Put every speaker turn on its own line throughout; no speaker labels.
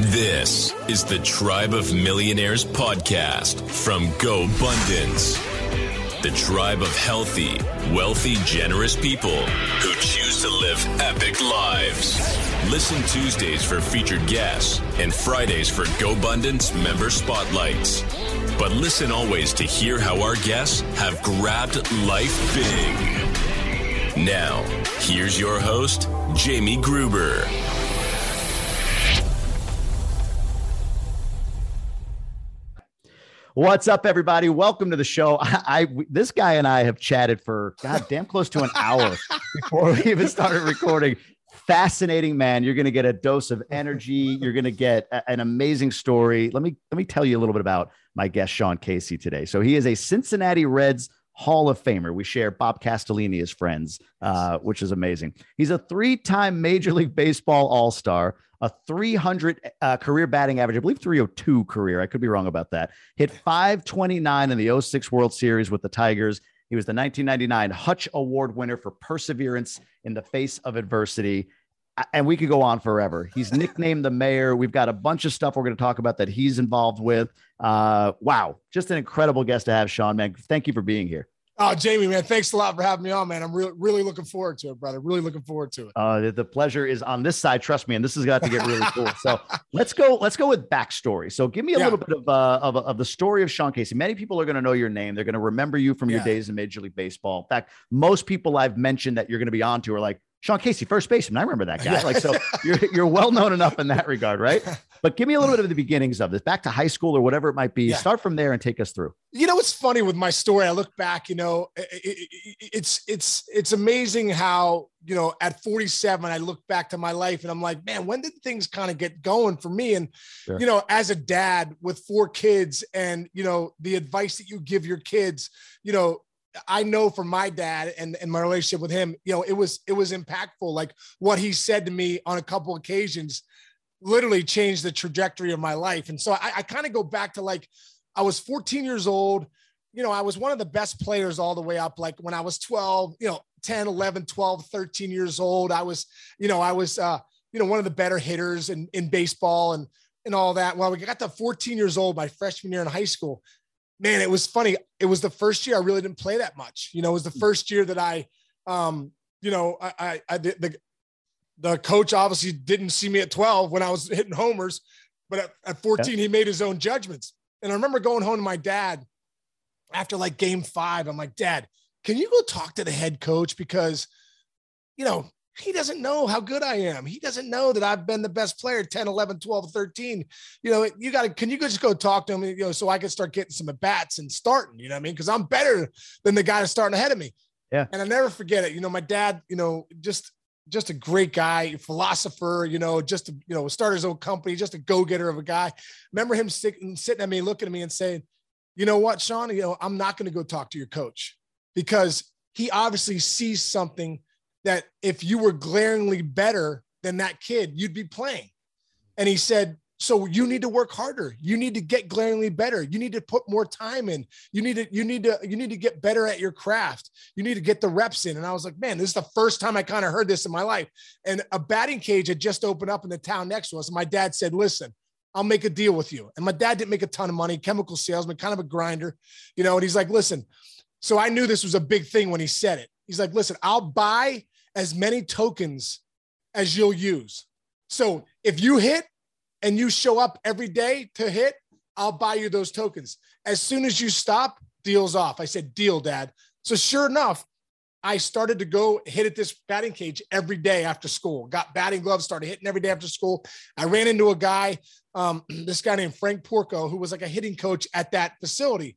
This is the Tribe of Millionaires podcast from GoBundance. The tribe of healthy, wealthy, generous people who choose to live epic lives. Listen Tuesdays for featured guests and Fridays for GoBundance member spotlights. But listen always to hear how our guests have grabbed life big. Now, here's your host, Jamie Gruber.
What's up, everybody? Welcome to the show. I, I this guy and I have chatted for god damn close to an hour before we even started recording. Fascinating man. You're going to get a dose of energy. You're going to get a, an amazing story. Let me let me tell you a little bit about my guest Sean Casey today. So he is a Cincinnati Reds Hall of Famer. We share Bob Castellini as friends, uh, which is amazing. He's a three-time Major League Baseball All Star a 300 uh, career batting average, I believe 302 career. I could be wrong about that. Hit 529 in the 06 World Series with the Tigers. He was the 1999 Hutch Award winner for perseverance in the face of adversity. And we could go on forever. He's nicknamed the mayor. We've got a bunch of stuff we're going to talk about that he's involved with. Uh, wow, just an incredible guest to have, Sean. Man, thank you for being here.
Oh, Jamie, man, thanks a lot for having me on, man. I'm really, really looking forward to it, brother. Really looking forward to it.
Uh, the, the pleasure is on this side. Trust me, and this is got to get really cool. So let's go. Let's go with backstory. So give me a yeah. little bit of, uh, of of the story of Sean Casey. Many people are going to know your name. They're going to remember you from your days in Major League Baseball. In fact, most people I've mentioned that you're going to be on to are like, Sean Casey, first baseman. I remember that guy. Like, so you're you're well known enough in that regard, right? But give me a little bit of the beginnings of this, back to high school or whatever it might be. Yeah. Start from there and take us through.
You know, it's funny with my story. I look back. You know, it, it, it's it's it's amazing how you know at 47 I look back to my life and I'm like, man, when did things kind of get going for me? And sure. you know, as a dad with four kids, and you know, the advice that you give your kids, you know, I know from my dad and, and my relationship with him, you know, it was it was impactful. Like what he said to me on a couple occasions literally changed the trajectory of my life. And so I, I kind of go back to like I was 14 years old. You know, I was one of the best players all the way up. Like when I was 12, you know, 10, 11, 12, 13 years old. I was, you know, I was uh, you know, one of the better hitters in, in baseball and and all that. Well, we got to 14 years old, my freshman year in high school man, it was funny. It was the first year I really didn't play that much. You know, it was the hmm. first year that I, um, you know, I, I, I the, the coach obviously didn't see me at 12 when I was hitting homers, but at, at 14, yeah. he made his own judgments. And I remember going home to my dad after like game five. I'm like, Dad, can you go talk to the head coach? Because, you know, he doesn't know how good I am. He doesn't know that I've been the best player 10, 11, 12, 13. You know, you got to, can you just go talk to him, you know, so I can start getting some at bats and starting, you know what I mean? Cause I'm better than the guy that's starting ahead of me.
Yeah.
And I never forget it. You know, my dad, you know, just, just a great guy, philosopher, you know, just to, you know, start his own company, just a go-getter of a guy. Remember him sitting, sitting at me, looking at me and saying, you know what, Sean, you know, I'm not going to go talk to your coach because he obviously sees something that if you were glaringly better than that kid, you'd be playing. And he said, so you need to work harder. You need to get glaringly better. You need to put more time in. You need to, you need to, you need to get better at your craft. You need to get the reps in. And I was like, man, this is the first time I kind of heard this in my life. And a batting cage had just opened up in the town next to us. And my dad said, listen, I'll make a deal with you. And my dad didn't make a ton of money, chemical salesman, kind of a grinder, you know, and he's like, listen, so I knew this was a big thing when he said it. He's like, listen, I'll buy as many tokens as you'll use. So if you hit and you show up every day to hit, I'll buy you those tokens. As soon as you stop, deal's off. I said, deal, dad. So sure enough, I started to go hit at this batting cage every day after school. Got batting gloves, started hitting every day after school. I ran into a guy, um, this guy named Frank Porco, who was like a hitting coach at that facility.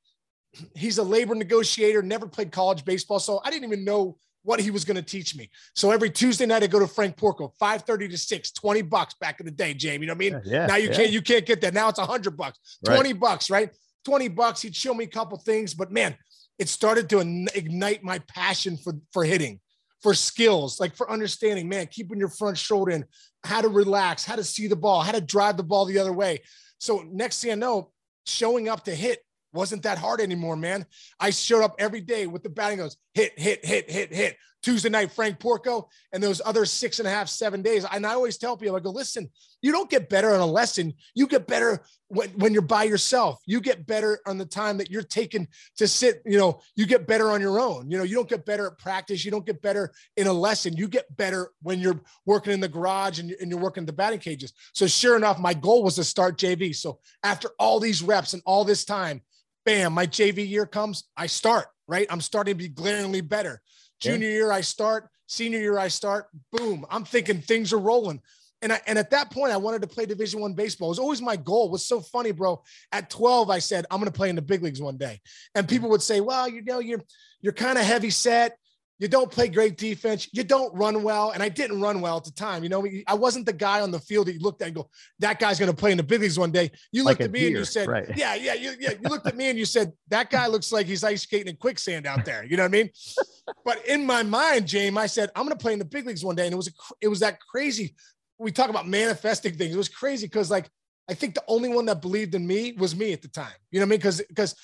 He's a labor negotiator, never played college baseball. So I didn't even know what he was going to teach me. So every Tuesday night I go to Frank Porco, 5:30 to 6, 20 bucks back in the day, Jamie. You know what I mean? Yeah, now you yeah. can't you can't get that. Now it's 100 bucks. 20 right. bucks, right? 20 bucks. He'd show me a couple things, but man, it started to ignite my passion for for hitting, for skills, like for understanding, man, keeping your front shoulder in, how to relax, how to see the ball, how to drive the ball the other way. So next thing I know, showing up to hit wasn't that hard anymore, man. I showed up every day with the batting goes hit, hit, hit, hit, hit. Tuesday night, Frank Porco, and those other six and a half, seven days. And I always tell people, I go, listen, you don't get better on a lesson. You get better when, when you're by yourself. You get better on the time that you're taking to sit, you know, you get better on your own. You know, you don't get better at practice. You don't get better in a lesson. You get better when you're working in the garage and, and you're working the batting cages. So sure enough, my goal was to start JV. So after all these reps and all this time, bam, my JV year comes, I start, right? I'm starting to be glaringly better. Junior yeah. year, I start. Senior year, I start. Boom. I'm thinking things are rolling. And, I, and at that point, I wanted to play Division One baseball. It was always my goal. It was so funny, bro. At 12, I said I'm going to play in the big leagues one day. And people would say, "Well, you know, you're you're kind of heavy set. You don't play great defense. You don't run well. And I didn't run well at the time. You know, I wasn't the guy on the field that you looked at and go, that guy's going to play in the big leagues one day. You looked like at me deer, and you said, right. yeah, yeah, you, yeah. You looked at me and you said, that guy looks like he's ice skating in quicksand out there. You know what I mean? but in my mind, James, I said, I'm going to play in the big leagues one day. And it was, a, it was that crazy. We talk about manifesting things. It was crazy because like, I think the only one that believed in me was me at the time. You know what I mean? Because because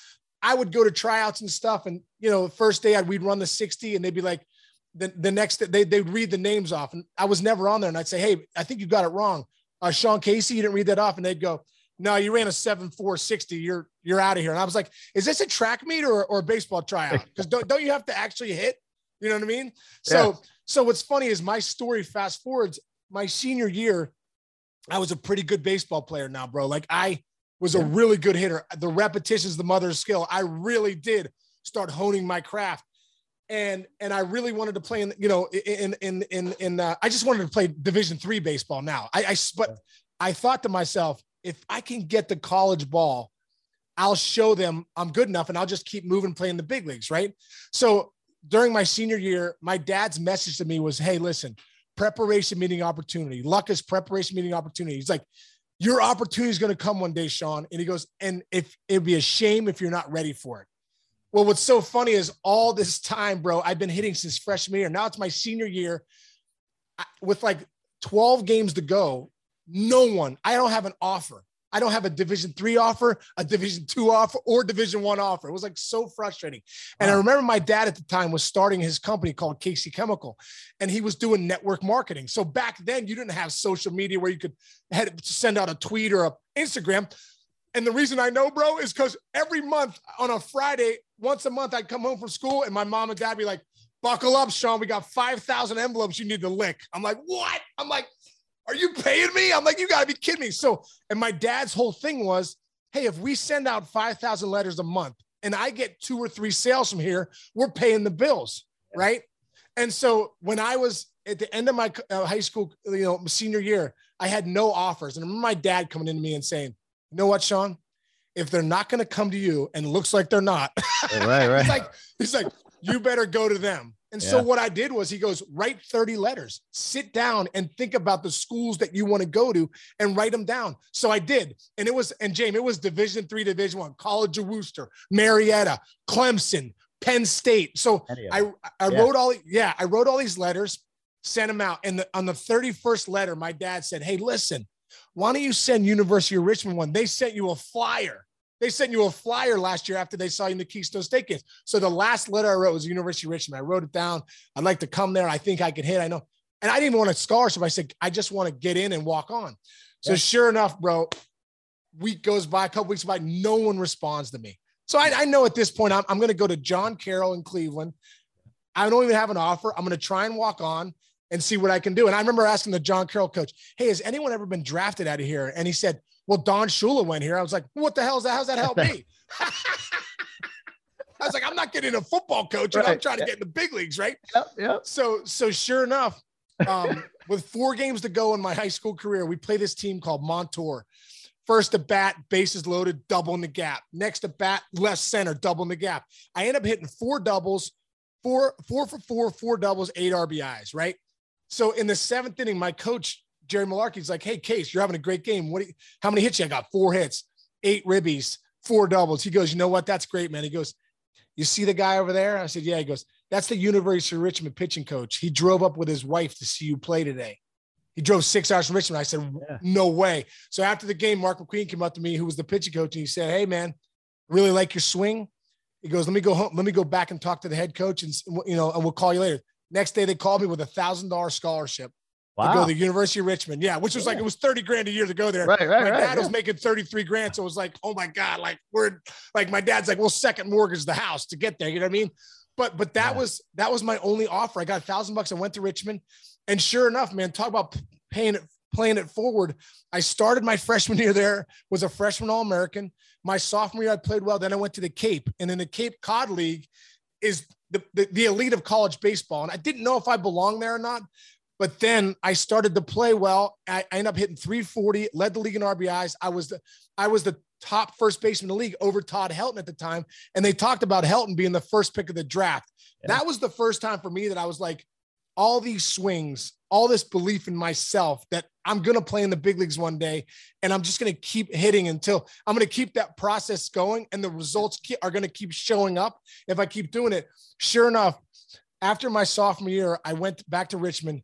I would go to tryouts and stuff, and you know, first day I'd we'd run the 60, and they'd be like, the, the next they they'd read the names off, and I was never on there, and I'd say, hey, I think you got it wrong. Uh, Sean Casey, you didn't read that off, and they'd go, no, you ran a seven four sixty. You're you're out of here. And I was like, is this a track meet or, or a baseball tryout? Because don't don't you have to actually hit? You know what I mean? So yeah. so what's funny is my story. Fast forwards my senior year, I was a pretty good baseball player now, bro. Like I was a really good hitter. The repetitions, the mother's skill. I really did start honing my craft and and I really wanted to play in you know in in in in uh, I just wanted to play Division three baseball now. I, I but I thought to myself, if I can get the college ball, I'll show them I'm good enough, and I'll just keep moving, playing the big leagues, right? So during my senior year, my dad's message to me was, "Hey, listen, preparation meeting opportunity. Luck is preparation meeting opportunity." He's like, "Your opportunity is going to come one day, Sean," and he goes, "And if it'd be a shame if you're not ready for it." Well, what's so funny is all this time, bro, I've been hitting since freshman year. Now it's my senior year with like 12 games to go. No one, I don't have an offer. I don't have a division three offer, a division two offer, or division one offer. It was like so frustrating. And wow. I remember my dad at the time was starting his company called Casey Chemical, and he was doing network marketing. So back then, you didn't have social media where you could send out a tweet or a Instagram. And the reason I know, bro, is because every month on a Friday, once a month, I'd come home from school and my mom and dad be like, buckle up, Sean. We got 5,000 envelopes you need to lick. I'm like, what? I'm like, are you paying me? I'm like, you got to be kidding me. So, and my dad's whole thing was, hey, if we send out 5,000 letters a month and I get two or three sales from here, we're paying the bills. Right. And so when I was at the end of my uh, high school, you know, senior year, I had no offers. And I remember my dad coming into me and saying, you know what, Sean? If they're not going to come to you and looks like they're not,
right, right.
he's like, he's like, you better go to them. And yeah. so what I did was he goes, write 30 letters, sit down and think about the schools that you want to go to and write them down. So I did. And it was, and James, it was division three, division one, College of Wooster, Marietta, Clemson, Penn State. So I, I yeah. wrote all, yeah, I wrote all these letters, sent them out. And the, on the 31st letter, my dad said, Hey, listen, why don't you send University of Richmond one? They sent you a flyer. They sent you a flyer last year after they saw you in the Keystone State games. So the last letter I wrote was University of Richmond. I wrote it down. I'd like to come there. I think I can hit. I know. And I didn't even want a scholarship. I said, I just want to get in and walk on. So yeah. sure enough, bro, week goes by, a couple weeks by, no one responds to me. So I, I know at this point, I'm, I'm going to go to John Carroll in Cleveland. I don't even have an offer. I'm going to try and walk on and see what I can do. And I remember asking the John Carroll coach, Hey, has anyone ever been drafted out of here? And he said, Well, Don Shula went here. I was like, What the hell is that? How's that help me? I was like, I'm not getting a football coach and right. I'm trying to get in the big leagues, right?
Yep, yep.
So, so sure enough, um, with four games to go in my high school career, we play this team called Montour. First at bat, bases loaded, double in the gap. Next at bat, left center, double in the gap. I end up hitting four doubles, four, four for four, four doubles, eight RBIs, right? So in the seventh inning, my coach Jerry Malarkey's like, "Hey, Case, you're having a great game. What? You, how many hits you? I got four hits, eight ribbies, four doubles." He goes, "You know what? That's great, man." He goes, "You see the guy over there?" I said, "Yeah." He goes, "That's the University of Richmond pitching coach. He drove up with his wife to see you play today." He drove six hours from Richmond. I said, yeah. "No way." So after the game, Mark McQueen came up to me, who was the pitching coach, and he said, "Hey, man, really like your swing." He goes, "Let me go home. Let me go back and talk to the head coach, and you know, and we'll call you later." Next day, they called me with a thousand dollar scholarship
Wow.
to go to the University of Richmond. Yeah, which was like it was 30 grand a year to go there.
Right, right,
my
right.
dad was making 33 grand. So it was like, oh my God, like we're like my dad's like, we'll second mortgage the house to get there. You know what I mean? But but that
Yeah.
was that was my only offer. I got a thousand bucks. I went to Richmond. And sure enough, man, talk about paying it, playing it forward. I started my freshman year there, was a freshman all-American. My sophomore year, I played well. Then I went to the Cape. And in the Cape Cod League is the, the, the elite of college baseball. And I didn't know if I belonged there or not. But then I started to play well. I, I ended up hitting 340, led the league in RBIs. I was the I was the top first baseman in the league over Todd Helton at the time. And they talked about Helton being the first pick of the draft.
Yeah.
That was the first time for me that I was like, all these swings, all this belief in myself that I'm going to play in the big leagues one day. And I'm just going to keep hitting until I'm going to keep that process going. And the results are going to keep showing up if I keep doing it. Sure enough, after my sophomore year, I went back to Richmond.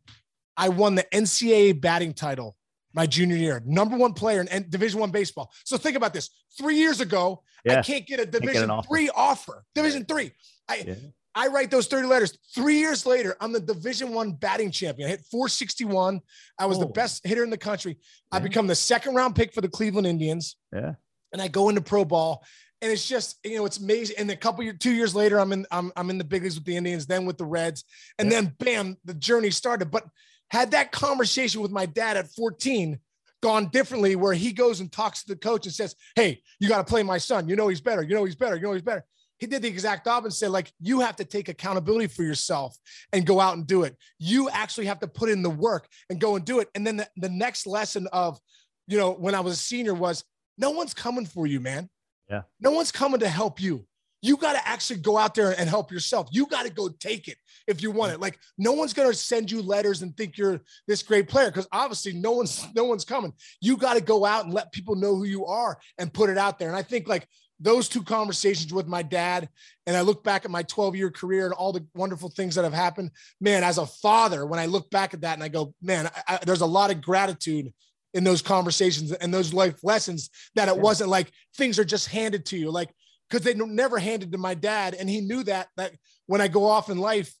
I won the NCAA batting title my junior year, number one player in Division One baseball. So think about this: three years ago, I can't get a Division. Three offer. Division Three. I
Yeah.
I write those 30 letters. Three years later, I'm the Division One batting champion. I hit 461. I was the
Oh.
best hitter in the country. I become the second round pick for the Cleveland Indians
Yeah.
and I go into pro ball. And it's just, you know, it's amazing. And a couple years, two years later, I'm in, I'm, I'm in the big leagues with the Indians, then with the Reds. And
Yeah.
then bam, the journey started. But had that conversation with my dad at 14 gone differently, where he goes and talks to the coach and says, Hey, you got to play my son. You know, he's better. You know, he's better. You know, he's better. He did the exact opposite and said, like, you have to take accountability for yourself and go out and do it. You actually have to put in the work and go and do it. And then the, the next lesson of, you know, when I was a senior was no one's coming for you, man.
Yeah.
No one's coming to help you. You got to actually go out there and help yourself. You got to go take it if you want it. Like no one's going to send you letters and think you're this great player because obviously no one's no one's coming. You got to go out and let people know who you are and put it out there. And I think like those two conversations with my dad and I look back at my 12 year career and all the wonderful things that have happened, man, as a father, when I look back at that and I go, man, I, I, there's a lot of gratitude in those conversations and those life lessons that it wasn't like things are just handed to you. Like, cause they never handed to my dad. And he knew that, that when I go off in life,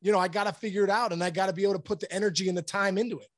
you know, I got to figure it out and I got to be able to put the energy and the time into it.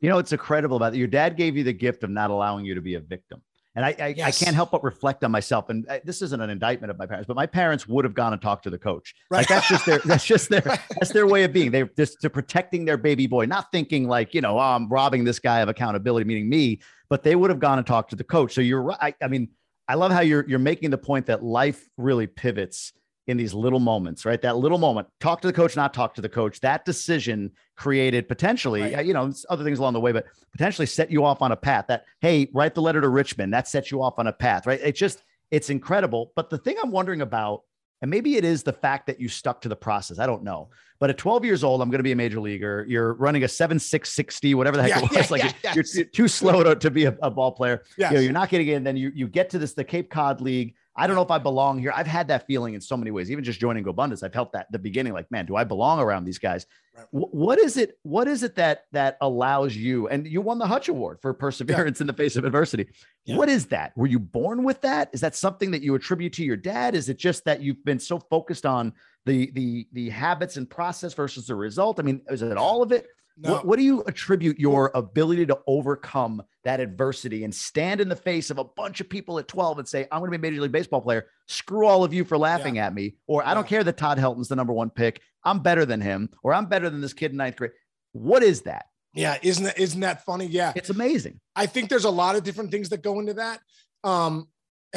You know, it's incredible about that. Your dad gave you the gift of not allowing you to be a victim. And I, I, I can't help but reflect on myself. And I, this isn't an indictment of my parents, but my parents would have gone and talked to the coach. Like that's just their, that's just their, that's their way of being. They're just they're protecting their baby boy, not thinking like, you know, oh, I'm robbing this guy of accountability, meaning me, but they would have gone and talked to the coach. So you're right. I, I mean, I love how you're, you're making the point that life really pivots in these little moments, right? That little moment, talk to the coach, not talk to the coach. That decision created potentially,
Right.
you know, other things along the way, but potentially set you off on a path that, hey, write the letter to Richmond. That sets you off on a path, right? It just, it's incredible. But the thing I'm wondering about, and maybe it is the fact that you stuck to the process. I don't know. But at 12 years old, I'm going to be a major leaguer. You're running a 7.660, whatever the heck
Yeah,
it was.
yeah,
like
yeah,
you're, too slow to, to be a, a ball player
Yes.
you know, you're not getting in. Then you you get to this the Cape Cod League. I don't know if I belong here. I've had that feeling in so many ways. Even just joining GoBundance, I felt that the beginning, like, man, do I belong around these guys?
Right.
Wh- what is it? What is it that that allows you? And you won the Hutch Award for perseverance in the face of adversity.
Yeah.
What is that? Were you born with that? Is that something that you attribute to your dad? Is it just that you've been so focused on the the the habits and process versus the result? I mean, is it all of it?
No.
What, what do you attribute your ability to overcome that adversity and stand in the face of a bunch of people at 12 and say, I'm going to be a Major League Baseball player. Screw all of you for laughing at me. Or I don't
Yeah.
care that Todd Helton's the number one pick. I'm better than him. Or I'm better than this kid in ninth grade. What is that?
yeah. Isn't that, isn't that funny? Yeah.
It's amazing.
I think there's a lot of different things that go into that. Um,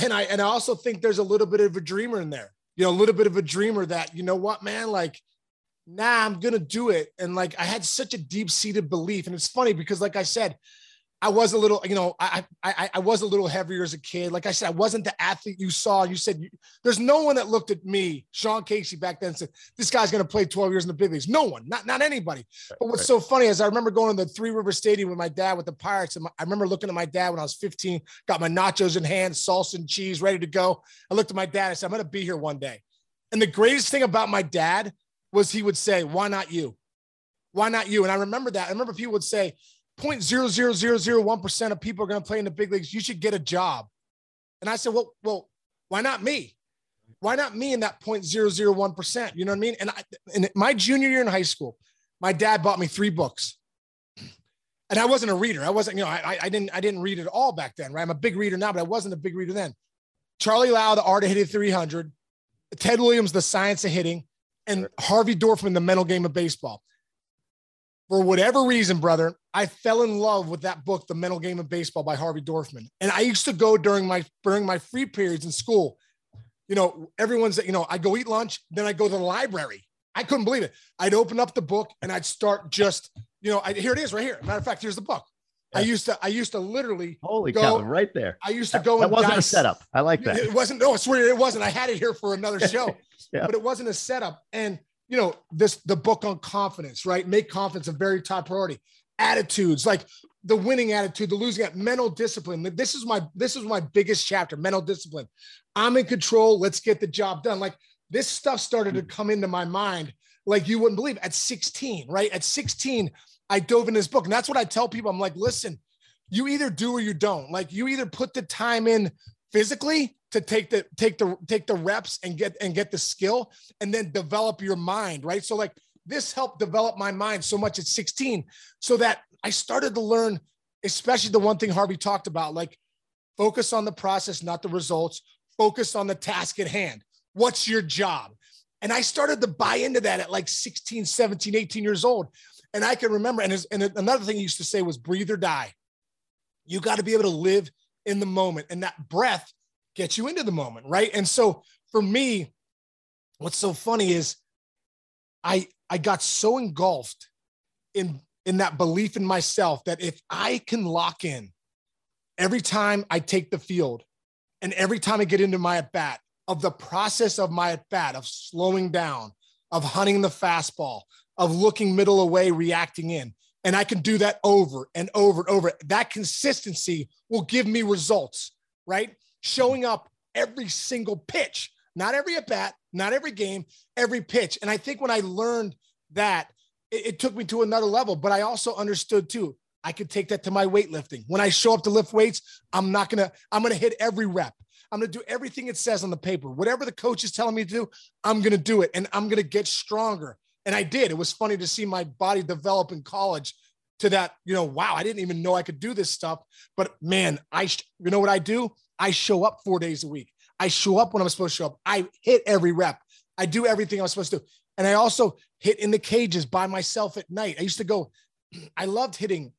and I and I also think there's a little bit of a dreamer in there. You know, a little bit of a dreamer that, you know what, man, like, nah, I'm gonna do it. And like I had such a deep-seated belief. And it's funny because, like I said, I was a little, you know, I I I was a little heavier as a kid. Like I said, I wasn't the athlete you saw. You said you, there's no one that looked at me, Sean Casey, back then said, this guy's gonna play 12 years in the big leagues. No one, not not anybody. But what's so funny is I remember going to the Three River Stadium with my dad with the Pirates. And my- I remember looking at my dad when I was 15, got my nachos in hand, salsa and cheese ready to go. I looked at my dad and said, I'm going to be here one day. And the greatest thing about my dad was he would say, Why not you? Why not you? And I remember that. I remember people would say, 0.00001% of people are going to play in the big leagues. You should get a job. And I said, Well, well, why not me? why not me in that 0.001%? You know what I mean? And I, in my junior year in high school, my dad bought me three books. And I wasn't a reader. I wasn't, you know, I, I didn't, I didn't read at all back then, right? I'm a big reader now, but I wasn't a big reader then. Charlie Lau, The Art of Hitting 300, Ted Williams, The Science of Hitting, and Harvey Dorfman, The Mental Game of Baseball. For whatever reason, brother, I fell in love with that book, The Mental Game of Baseball by Harvey Dorfman. And I used to go during my during my free periods in school. You know, everyone's, you know, I go eat lunch, then I go to the library. I couldn't believe it. I'd open up the book and I'd start just, you know, I, here it is right here. Matter of fact, here's the book. I used to, I used to literally
holy go, cow, right there.
I used to go
that,
and
that wasn't dice. a setup. I like that.
It wasn't. No, I swear it wasn't. I had it here for another show, yeah. but it wasn't a setup. And you know, this the book on confidence, right? Make confidence a very top priority. Attitudes, like the winning attitude, the losing at mental discipline. This is my this is my biggest chapter, mental discipline. I'm in control. Let's get the job done. Like this stuff started to hmm. come into my mind like you wouldn't believe at 16, right? At 16, I dove in this book. And that's what I tell people. I'm like, listen, you either do or you don't. Like you either put the time in physically to take the take the take the reps and get and get the skill and then develop your mind, right? So like this helped develop my mind so much at 16 so that I started to learn especially the one thing Harvey talked about like focus on the process not the results, focus on the task at hand. What's your job? And I started to buy into that at like 16, 17, 18 years old. And I can remember and, his, and another thing he used to say was breathe or die. You got to be able to live in the moment and that breath gets you into the moment, right? And so for me, what's so funny is I I got so engulfed in in that belief in myself that if I can lock in every time I take the field and every time I get into my at bat of the process of my at bat of slowing down, of hunting the fastball, of looking middle away, reacting in, and I can do that over and over and over. That consistency will give me results, right? showing up every single pitch, not every at bat, not every game, every pitch. And I think when I learned that, it, it, took me to another level. But I also understood too, I could take that to my weightlifting. When I show up to lift weights, I'm not gonna, I'm gonna hit every rep. I'm gonna do everything it says on the paper. Whatever the coach is telling me to do, I'm gonna do it, and I'm gonna get stronger. And I did. It was funny to see my body develop in college to that, you know, wow, I didn't even know I could do this stuff. But man, I, you know what I do? I show up four days a week. I show up when I'm supposed to show up. I hit every rep. I do everything I'm supposed to. And I also hit in the cages by myself at night. I used to go, I loved hitting.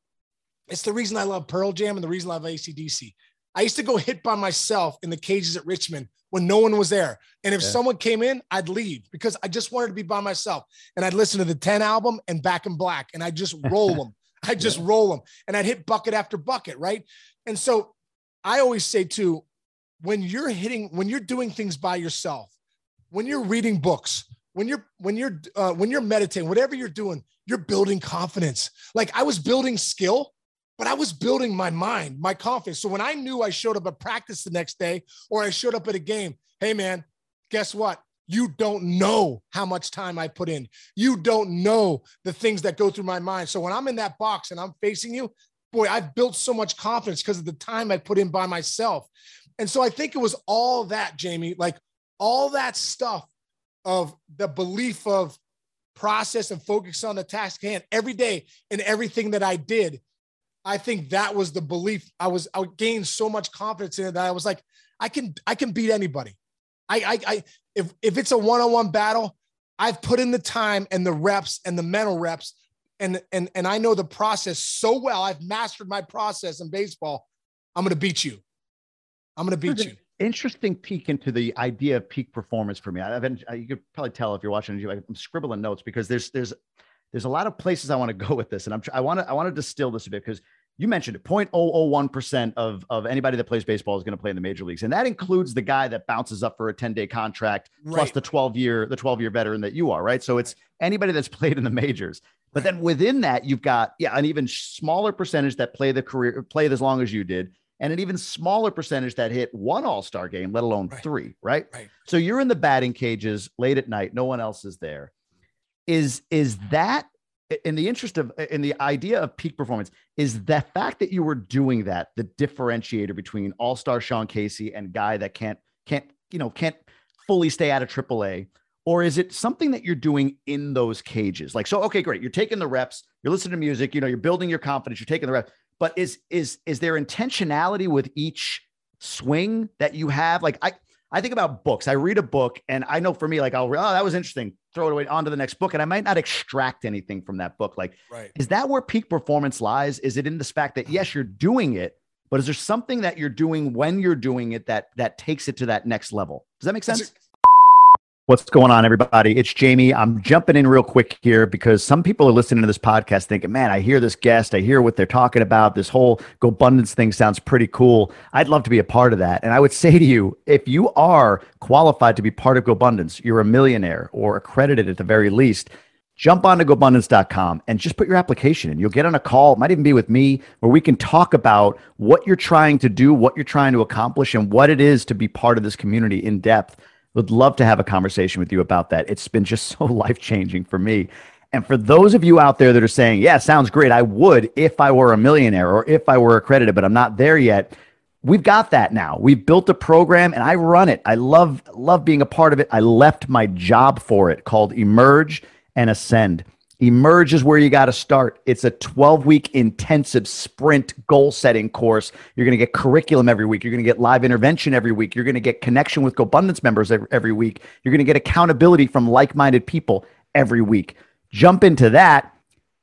It's the reason I love Pearl Jam and the reason I love ACDC. I used to go hit by myself in the cages at Richmond when no one was there. And if yeah. someone came in, I'd leave because I just wanted to be by myself. And I'd listen to the 10 album and Back in Black and I'd just roll them. I'd just yeah. roll them and I'd hit bucket after bucket. Right. And so I always say too, when you're hitting, when you're doing things by yourself, when you're reading books, when you're when you're uh, when you're meditating, whatever you're doing, you're building confidence. Like I was building skill, but I was building my mind, my confidence. So when I knew I showed up at practice the next day or I showed up at a game, hey man, guess what? You don't know how much time I put in. You don't know the things that go through my mind. So when I'm in that box and I'm facing you, boy, I've built so much confidence because of the time I put in by myself. And so I think it was all that, Jamie, like all that stuff of the belief of process and focus on the task hand every day and everything that I did. I think that was the belief. I was I gained so much confidence in it that I was like, I can I can beat anybody. I I, I if if it's a one-on-one battle, I've put in the time and the reps and the mental reps and and and I know the process so well. I've mastered my process in baseball. I'm going to beat you. I'm going to beat you.
Interesting peek into the idea of peak performance for me. I've been, you could probably tell if you're watching. I'm scribbling notes because there's there's there's a lot of places I want to go with this, and I'm I want to I want to distill this a bit because you mentioned it 0.001% of, of anybody that plays baseball is going to play in the major leagues and that includes the guy that bounces up for a 10 day contract right. plus the 12 year the 12 year veteran that you are right so it's anybody that's played in the majors but then within that, you've got yeah, an even smaller percentage that play the career play as long as you did, and an even smaller percentage that hit one All-Star game, let alone right. three, right?
Right.
So you're in the batting cages late at night, no one else is there. Is is that in the interest of in the idea of peak performance, is the fact that you were doing that the differentiator between All-Star Sean Casey and guy that can't can't, you know, can't fully stay out of AAA? Or is it something that you're doing in those cages? Like, so, okay, great. You're taking the reps, you're listening to music, you know, you're building your confidence, you're taking the reps. But is is is there intentionality with each swing that you have? Like I I think about books. I read a book and I know for me, like I'll oh, that was interesting, throw it away on to the next book. And I might not extract anything from that book. Like,
right.
is that where peak performance lies? Is it in the fact that yes, you're doing it, but is there something that you're doing when you're doing it that that takes it to that next level? Does that make sense? What's going on, everybody? It's Jamie. I'm jumping in real quick here because some people are listening to this podcast thinking, man, I hear this guest, I hear what they're talking about. This whole GoBundance thing sounds pretty cool. I'd love to be a part of that. And I would say to you, if you are qualified to be part of GoBundance, you're a millionaire or accredited at the very least, jump onto GoBundance.com and just put your application in. You'll get on a call, it might even be with me, where we can talk about what you're trying to do, what you're trying to accomplish, and what it is to be part of this community in depth. Would love to have a conversation with you about that. It's been just so life changing for me. And for those of you out there that are saying, yeah, sounds great. I would if I were a millionaire or if I were accredited, but I'm not there yet. We've got that now. We've built a program and I run it. I love love being a part of it. I left my job for it called Emerge and Ascend. Emerge is where you got to start. It's a 12 week intensive sprint goal setting course. You're going to get curriculum every week. You're going to get live intervention every week. You're going to get connection with GoBundance members every, week. You're going to get accountability from like minded people every week. Jump into that,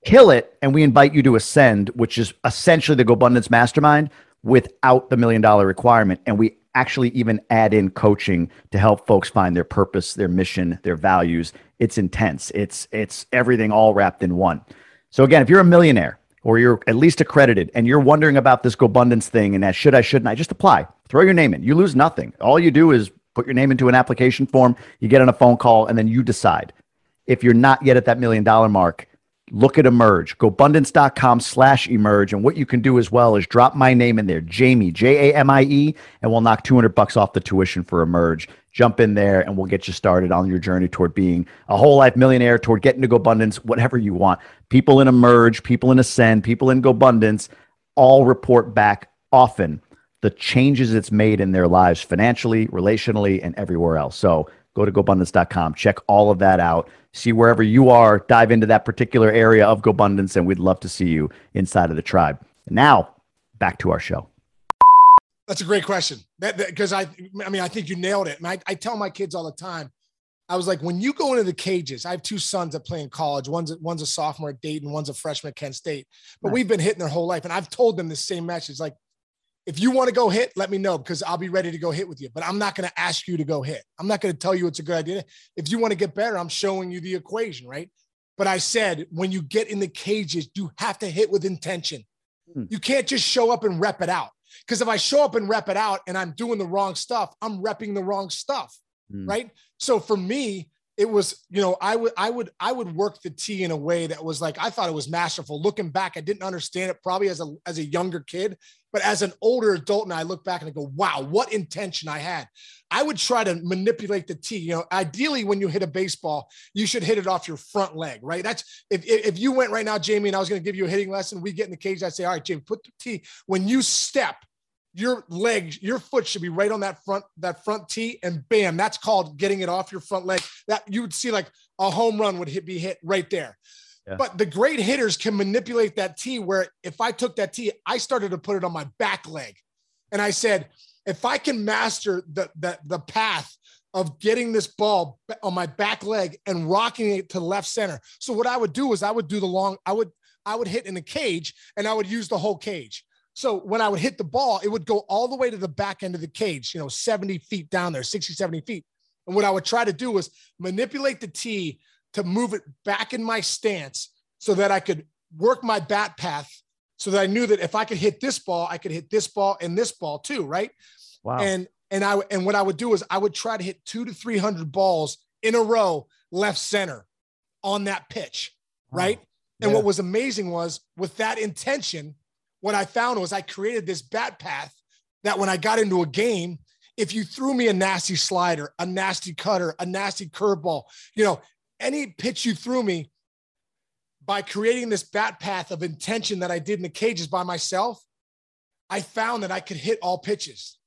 kill it, and we invite you to ascend, which is essentially the GoBundance mastermind without the million dollar requirement. And we actually even add in coaching to help folks find their purpose, their mission, their values. It's intense. It's it's everything all wrapped in one. So again, if you're a millionaire or you're at least accredited and you're wondering about this GoBundance thing and that should I shouldn't I just apply. Throw your name in. You lose nothing. All you do is put your name into an application form, you get on a phone call and then you decide. If you're not yet at that million dollar mark, look at emerge. Gobundance.com slash emerge and what you can do as well is drop my name in there jamie j-a-m-i-e and we'll knock 200 bucks off the tuition for emerge. Jump in there and we'll get you started on your journey toward being a whole life millionaire toward getting to gobundance whatever you want. People in emerge people in ascend people in gobundance all report back often the changes it's made in their lives financially relationally and everywhere else. So go to gobundance.com check all of that out see wherever you are, dive into that particular area of GoBundance, and we'd love to see you inside of the tribe. Now, back to our show.
That's a great question. Because I, I mean, I think you nailed it. And I, I tell my kids all the time. I was like, when you go into the cages, I have two sons that play in college. One's one's a sophomore at Dayton, one's a freshman at Kent State. But nice. we've been hitting their whole life, and I've told them the same message. Like, if you want to go hit, let me know because I'll be ready to go hit with you. But I'm not going to ask you to go hit. I'm not going to tell you it's a good idea. If you want to get better, I'm showing you the equation, right? But I said, when you get in the cages, you have to hit with intention. Hmm. You can't just show up and rep it out. Because if I show up and rep it out and I'm doing the wrong stuff, I'm repping the wrong stuff, hmm. right? So for me, it was you know i would i would i would work the tee in a way that was like i thought it was masterful looking back i didn't understand it probably as a as a younger kid but as an older adult and i look back and i go wow what intention i had i would try to manipulate the tee you know ideally when you hit a baseball you should hit it off your front leg right that's if if you went right now jamie and i was going to give you a hitting lesson we get in the cage i'd say all right jamie put the tee when you step your leg, your foot should be right on that front, that front tee, and bam, that's called getting it off your front leg. That you would see like a home run would hit, be hit right there. But the great hitters can manipulate that tee where if I took that tee, I started to put it on my back leg. And I said, if I can master the, the, the path of getting this ball on my back leg and rocking it to left center. So what I would do is I would do the long, I would, I would hit in the cage and I would use the whole cage. So when I would hit the ball, it would go all the way to the back end of the cage, you know, 70 feet down there, 60, 70 feet. And what I would try to do was manipulate the tee to move it back in my stance so that I could work my bat path so that I knew that if I could hit this ball, I could hit this ball and this ball too, right? Wow. And and I and what I would do is I would try to hit 2 to 300 balls in a row left center on that pitch, right? Wow. Yeah. And what was amazing was with that intention, what I found was I created this bat path that when I got into a game, if you threw me a nasty slider, a nasty cutter, a nasty curveball, you know, any pitch you threw me by creating this bat path of intention that I did in the cages by myself, I found that I could hit all pitches.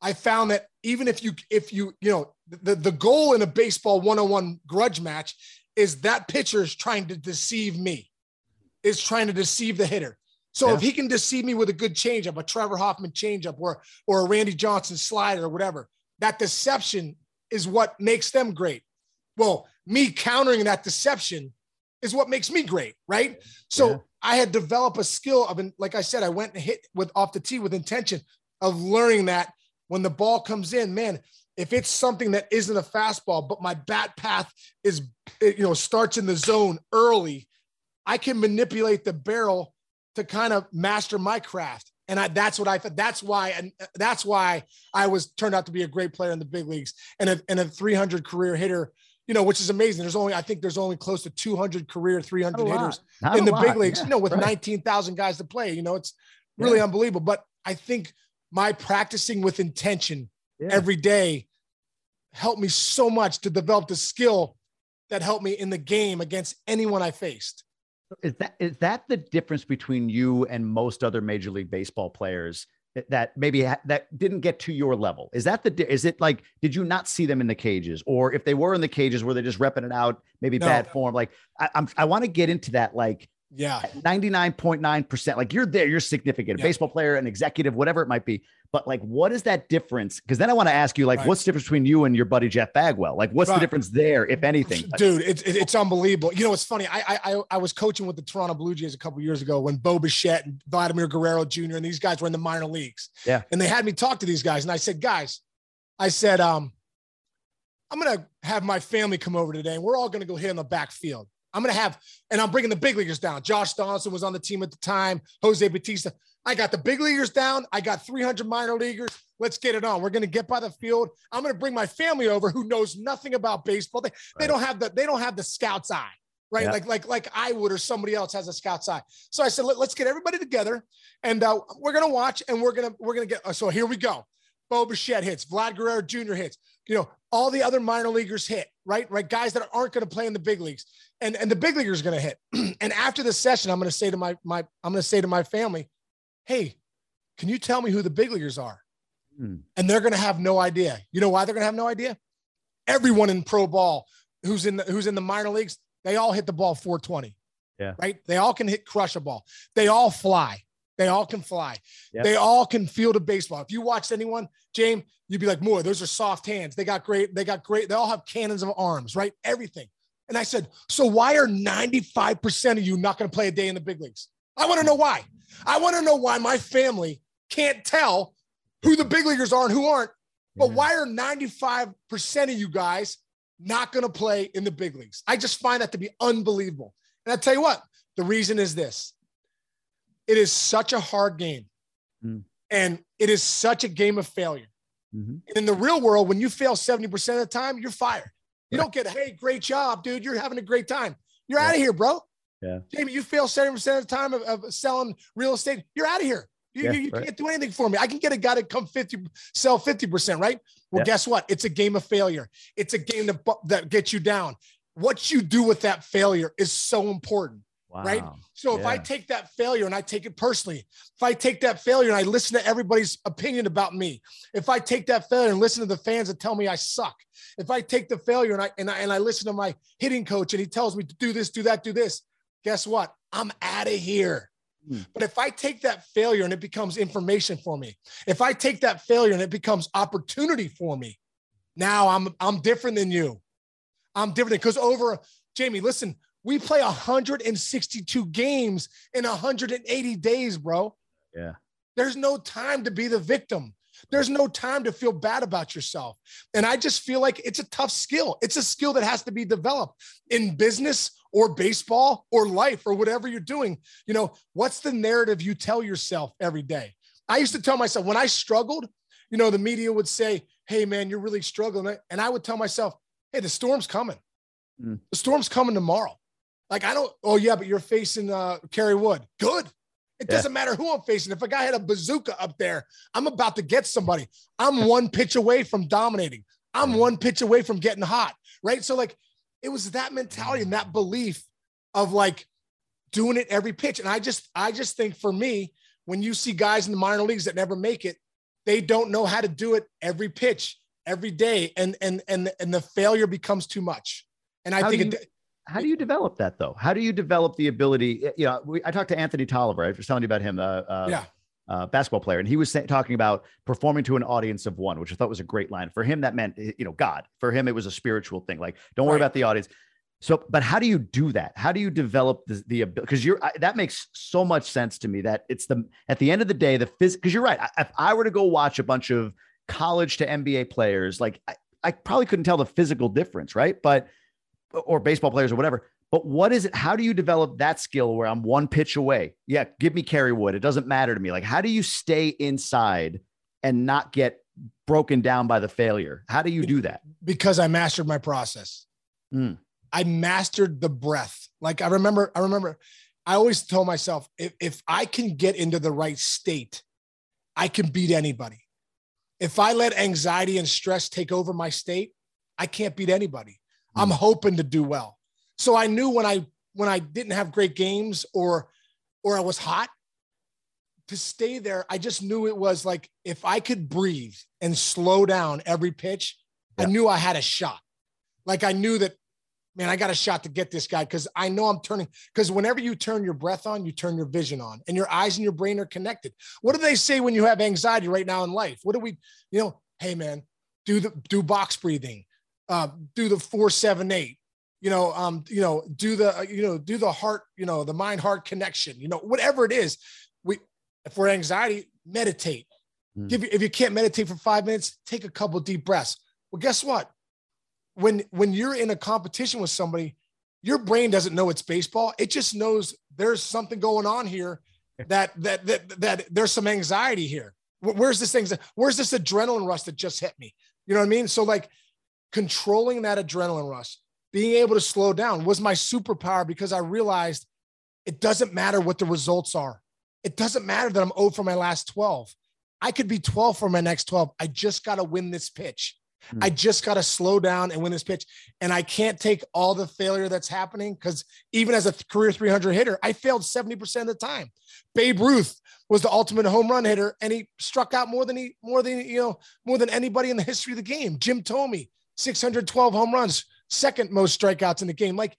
I found that even if you if you you know the the goal in a baseball one-on-one grudge match is that pitcher is trying to deceive me, is trying to deceive the hitter. So yeah. if he can deceive me with a good changeup, a Trevor Hoffman changeup, or or a Randy Johnson slider or whatever, that deception is what makes them great. Well, me countering that deception is what makes me great, right? So yeah. I had developed a skill of, like I said, I went and hit with off the tee with intention of learning that when the ball comes in, man, if it's something that isn't a fastball, but my bat path is, you know, starts in the zone early, I can manipulate the barrel to kind of master my craft. And I, that's what I thought. That's why, and uh, that's why I was turned out to be a great player in the big leagues and a, and a 300 career hitter you know, which is amazing. There's only, I think there's only close to 200 career 300 hitters in the lot. big leagues, yeah, you know, with right. 19,000 guys to play. You know, it's really yeah. unbelievable. But I think my practicing with intention yeah. every day helped me so much to develop the skill that helped me in the game against anyone I faced.
Is that is that the difference between you and most other major league baseball players that maybe ha- that didn't get to your level? Is that the is it like did you not see them in the cages or if they were in the cages were they just repping it out maybe no. bad form like I, I'm I want to get into that like
yeah.
99.9% like you're there you're significant a yeah. baseball player an executive whatever it might be. But like what is that difference? Because then i want to ask you like right. what's the difference between you and your buddy jeff bagwell? Like what's right. the difference there if anything?
Dude it's, it's unbelievable. You know it's funny I, I i was coaching with the toronto blue jays a couple years ago when bo bichette and vladimir guerrero jr and these guys were in the minor leagues.
Yeah.
And they had me talk to these guys and i said guys i said um i'm gonna have my family come over today and we're all gonna go hit in the backfield I'm going to have, and I'm bringing the big leaguers down. Josh Donaldson was on the team at the time, Jose Bautista. I got the big leaguers down. I got 300 minor leaguers. Let's get it on. We're going to get by the field. I'm going to bring my family over who knows nothing about baseball. They, right. they don't have the, they don't have the scout's eye, right? Like, like, like I would, or somebody else has a scout's eye. So I said, Let, us get everybody together and uh, we're going to watch and we're going to, we're going to get, uh, so here we go. Bo Bichette hits, Vlad Guerrero Jr. hits, you know, all the other minor leaguers hit, right? Right. Guys that aren't going to play in the big leagues and, and the big leaguers are going to hit. and after the session, I'm going to say to my, my, I'm going to say to my family, Hey, can you tell me who the big leaguers are? Hmm. And they're going to have no idea. You know why they're going to have no idea? Everyone in pro ball who's in the, who's in the minor leagues, they all hit the ball 420.
Yeah.
Right. They all can hit crush a ball. They all fly. They all can fly. Yep. They all can field a baseball. If you watch anyone, James, you'd be like, "More, those are soft hands. They got great. They got great. They all have cannons of arms, right? Everything." And I said, "So why are 95% of you not going to play a day in the big leagues?" I want to know why. I want to know why my family can't tell who the big leaguers are and who aren't. But yeah. why are 95% of you guys not going to play in the big leagues? I just find that to be unbelievable. And I tell you what, the reason is this it is such a hard game. Mm. And it is such a game of failure. Mm-hmm. in the real world, when you fail 70% of the time, you're fired. You don't get, hey, great job, dude. You're having a great time. You're yeah. out of here, bro.
Yeah.
Jamie, you fail 70% of the time of, of selling real estate. You're out of here. You, yeah, you, you right. can't do anything for me. I can get a guy to come 50, sell 50%, right? Well, yeah. guess what? It's a game of failure. It's a game that, that gets you down. What you do with that failure is so important. Wow. Right. So if I take that failure and I take it personally, if I take that failure and I listen to everybody's opinion about me, if I take that failure and listen to the fans that tell me I suck, if I take the failure and I and I, and I listen to my hitting coach and he tells me to do this, do that, do this, guess what? I'm out of here. Hmm. But if I take that failure and it becomes information for me, if I take that failure and it becomes opportunity for me, now I'm I'm different than you. I'm different because over Jamie, listen, we play 162 games in 180 days, bro.
Yeah.
There's no time to be the victim. There's no time to feel bad about yourself. And I just feel like it's a tough skill. It's a skill that has to be developed in business or baseball or life or whatever you're doing. You know, what's the narrative you tell yourself every day? I used to tell myself when I struggled, you know, the media would say, Hey, man, you're really struggling. And I would tell myself, Hey, the storm's coming. Mm. The storm's coming tomorrow. Like, I don't, oh, yeah, but you're facing uh, Kerry Wood. Good. It doesn't matter who I'm facing. If a guy had a bazooka up there, I'm about to get somebody. I'm one pitch away from dominating. I'm one pitch away from getting hot. Right. So, like, it was that mentality and that belief of like doing it every pitch. And I just, I just think for me, when you see guys in the minor leagues that never make it, they don't know how to do it every pitch, every day, and and and and the failure becomes too much. And I
How
think it,
How do you develop that though? How do you develop the ability? You know, we, I talked to Anthony Tolliver. I was telling you about him. Uh, uh,
yeah,
uh, basketball player, and he was say, talking about performing to an audience of one, which I thought was a great line. For him, that meant you know God. For him, it was a spiritual thing. Like, don't worry
Right.
about the audience. So, but how do you do that? How do you develop the the ability? Because you're I, that makes so much sense to me. That it's the at the end of the day, the phys. Because you're right. I, if I were to go watch a bunch of college to NBA players, like I, I probably couldn't tell the physical difference, right? But or baseball players or whatever. But what is it? How do you develop that skill where I'm one pitch away? Yeah, give me Kerry Wood. It doesn't matter to me. Like, how do you stay inside and not get broken down by the failure? How do you do that?
because I mastered my process.
Mm.
I mastered the breath. Like I remember, I remember, I always told myself, if, if I can get into the right state, I can beat anybody. If I let anxiety and stress take over my state, I can't beat anybody. I'm mm. hoping to do well. So I knew when I when I didn't have great games or or I was hot to stay there, I just knew it was like if I could breathe and slow down every pitch, I knew I had a shot. Like I knew that, man, I got a shot to get this guy because I know I'm turning. Because whenever you turn your breath on, you turn your vision on, and your eyes and your brain are connected. What do they say when you have anxiety right now in life? What do we, you know, hey man, do the do box breathing, uh, do the four seven eight. You know, um, you know, do the, uh, you know, do the heart, you know, the mind heart connection. You know, whatever it is, we, for anxiety, meditate.
Mm.
Give if you can't meditate for five minutes, take a couple deep breaths. Well, guess what? When when you're in a competition with somebody, your brain doesn't know it's baseball. It just knows there's something going on here that that that that there's some anxiety here. Where's this thing? Where's this adrenaline rush that just hit me? You know what I mean? So like controlling that adrenaline rush, being able to slow down was my superpower because I realized it doesn't matter what the results are. It doesn't matter that I'm 0 for my last 12. I could be 12 for my next 12. I just got to win this pitch.
Hmm.
I just got to slow down and win this pitch. And I can't take all the failure that's happening because even as a career 300 hitter, I failed 70% of the time. Babe Ruth was the ultimate home run hitter and he struck out more than he, more than, you know, more than anybody in the history of the game. Jim Thome, 612 home runs, second most strikeouts in the game. Like,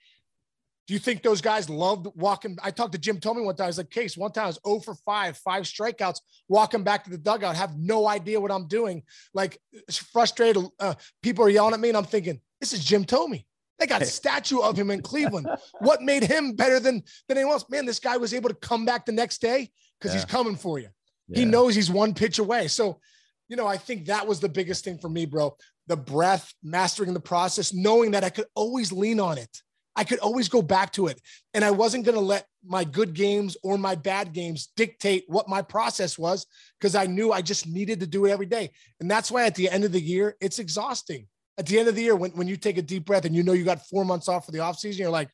do you think those guys loved walking? I talked to Jim Thome one time. I was like, Case, one time I was 0 for 5, five strikeouts, walking back to the dugout, have no idea what I'm doing. Like, it's frustrated. Uh, people are yelling at me, and I'm thinking, this is Jim Thome. They got a statue of him in Cleveland. What made him better than, than anyone else? Man, this guy was able to come back the next day because he's coming for you. He knows he's one pitch away. So, you know, I think that was the biggest thing for me, bro. The breath, mastering the process, knowing that I could always lean on it. I could always go back to it. And I wasn't going to let my good games or my bad games dictate what my process was because I knew I just needed to do it every day. And that's why at the end of the year, it's exhausting. At the end of the year, when, when you take a deep breath and you know you got four months off for the offseason, you're like,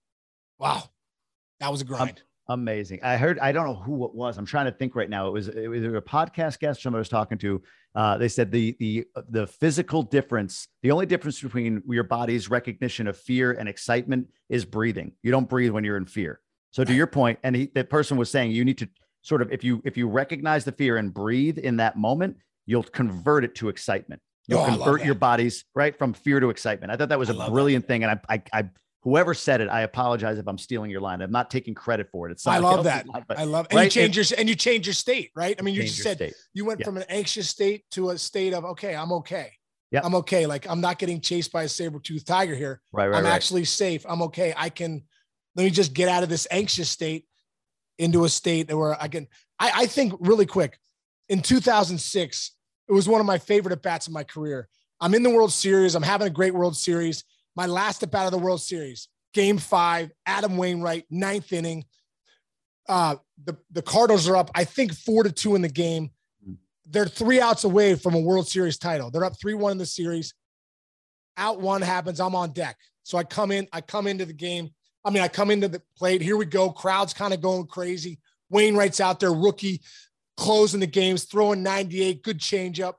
wow, that was a grind.
Amazing. I heard, I don't know who it was. I'm trying to think right now. It was, it was either a podcast guest somebody was talking to. Uh, they said the, the, the physical difference, the only difference between your body's recognition of fear and excitement is breathing. You don't breathe when you're in fear. So to your point, and he, that person was saying you need to sort of, if you, if you recognize the fear and breathe in that moment, you'll convert it to excitement. You'll
Oh,
convert your bodies right from fear to excitement. I thought that was
I
a
love that.
brilliant thing. And I, I, I, whoever said it, I apologize if I'm stealing your line. I'm not taking credit for it. It's
I love that.
line, but
I love, and
right,
you change your, and you change your state, right? I mean, you
change
just said,
state.
you went
Yeah.
from an anxious state to a state of okay i'm okay
Yep.
i'm okay like i'm not getting chased by a saber tooth tiger here
Right, right,
i'm
right.
actually safe i'm okay i can let me just get out of this anxious state into a state where i can i, I think really quick in 2006 it was one of my favorite at bats in my career i'm in the world series i'm having a great world series my last at bat of the world series game five adam wainwright ninth inning uh the, the cardinals are up i think four to two in the game they're three outs away from a World Series title. They're up 3-1 in the series. Out one happens, I'm on deck. So I come in, I come into the game. I mean, I come into the plate. Here we go. Crowd's kind of going crazy. Wainwright's out there, rookie, closing the games, throwing 98, good changeup.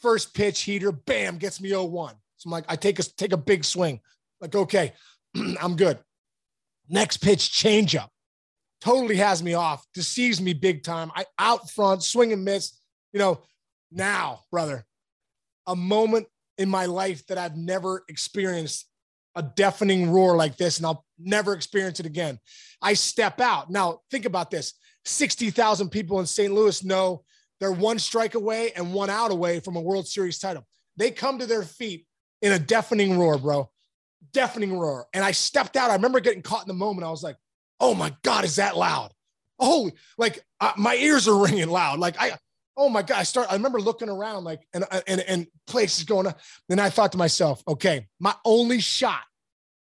First pitch heater, bam, gets me 0-1. So I'm like, I take a take a big swing. Like, okay, I'm good. Next pitch, changeup. Totally has me off, deceives me big time. I out front, swing and miss you know, now, brother, a moment in my life that I've never experienced a deafening roar like this, and I'll never experience it again. I step out. Now, think about this 60,000 people in St. Louis know they're one strike away and one out away from a World Series title. They come to their feet in a deafening roar, bro. Deafening roar. And I stepped out. I remember getting caught in the moment. I was like, oh my God, is that loud? Holy, like uh, my ears are ringing loud. Like I, oh my God, I start, I remember looking around like, and, and, and places going on. Then I thought to myself, okay, my only shot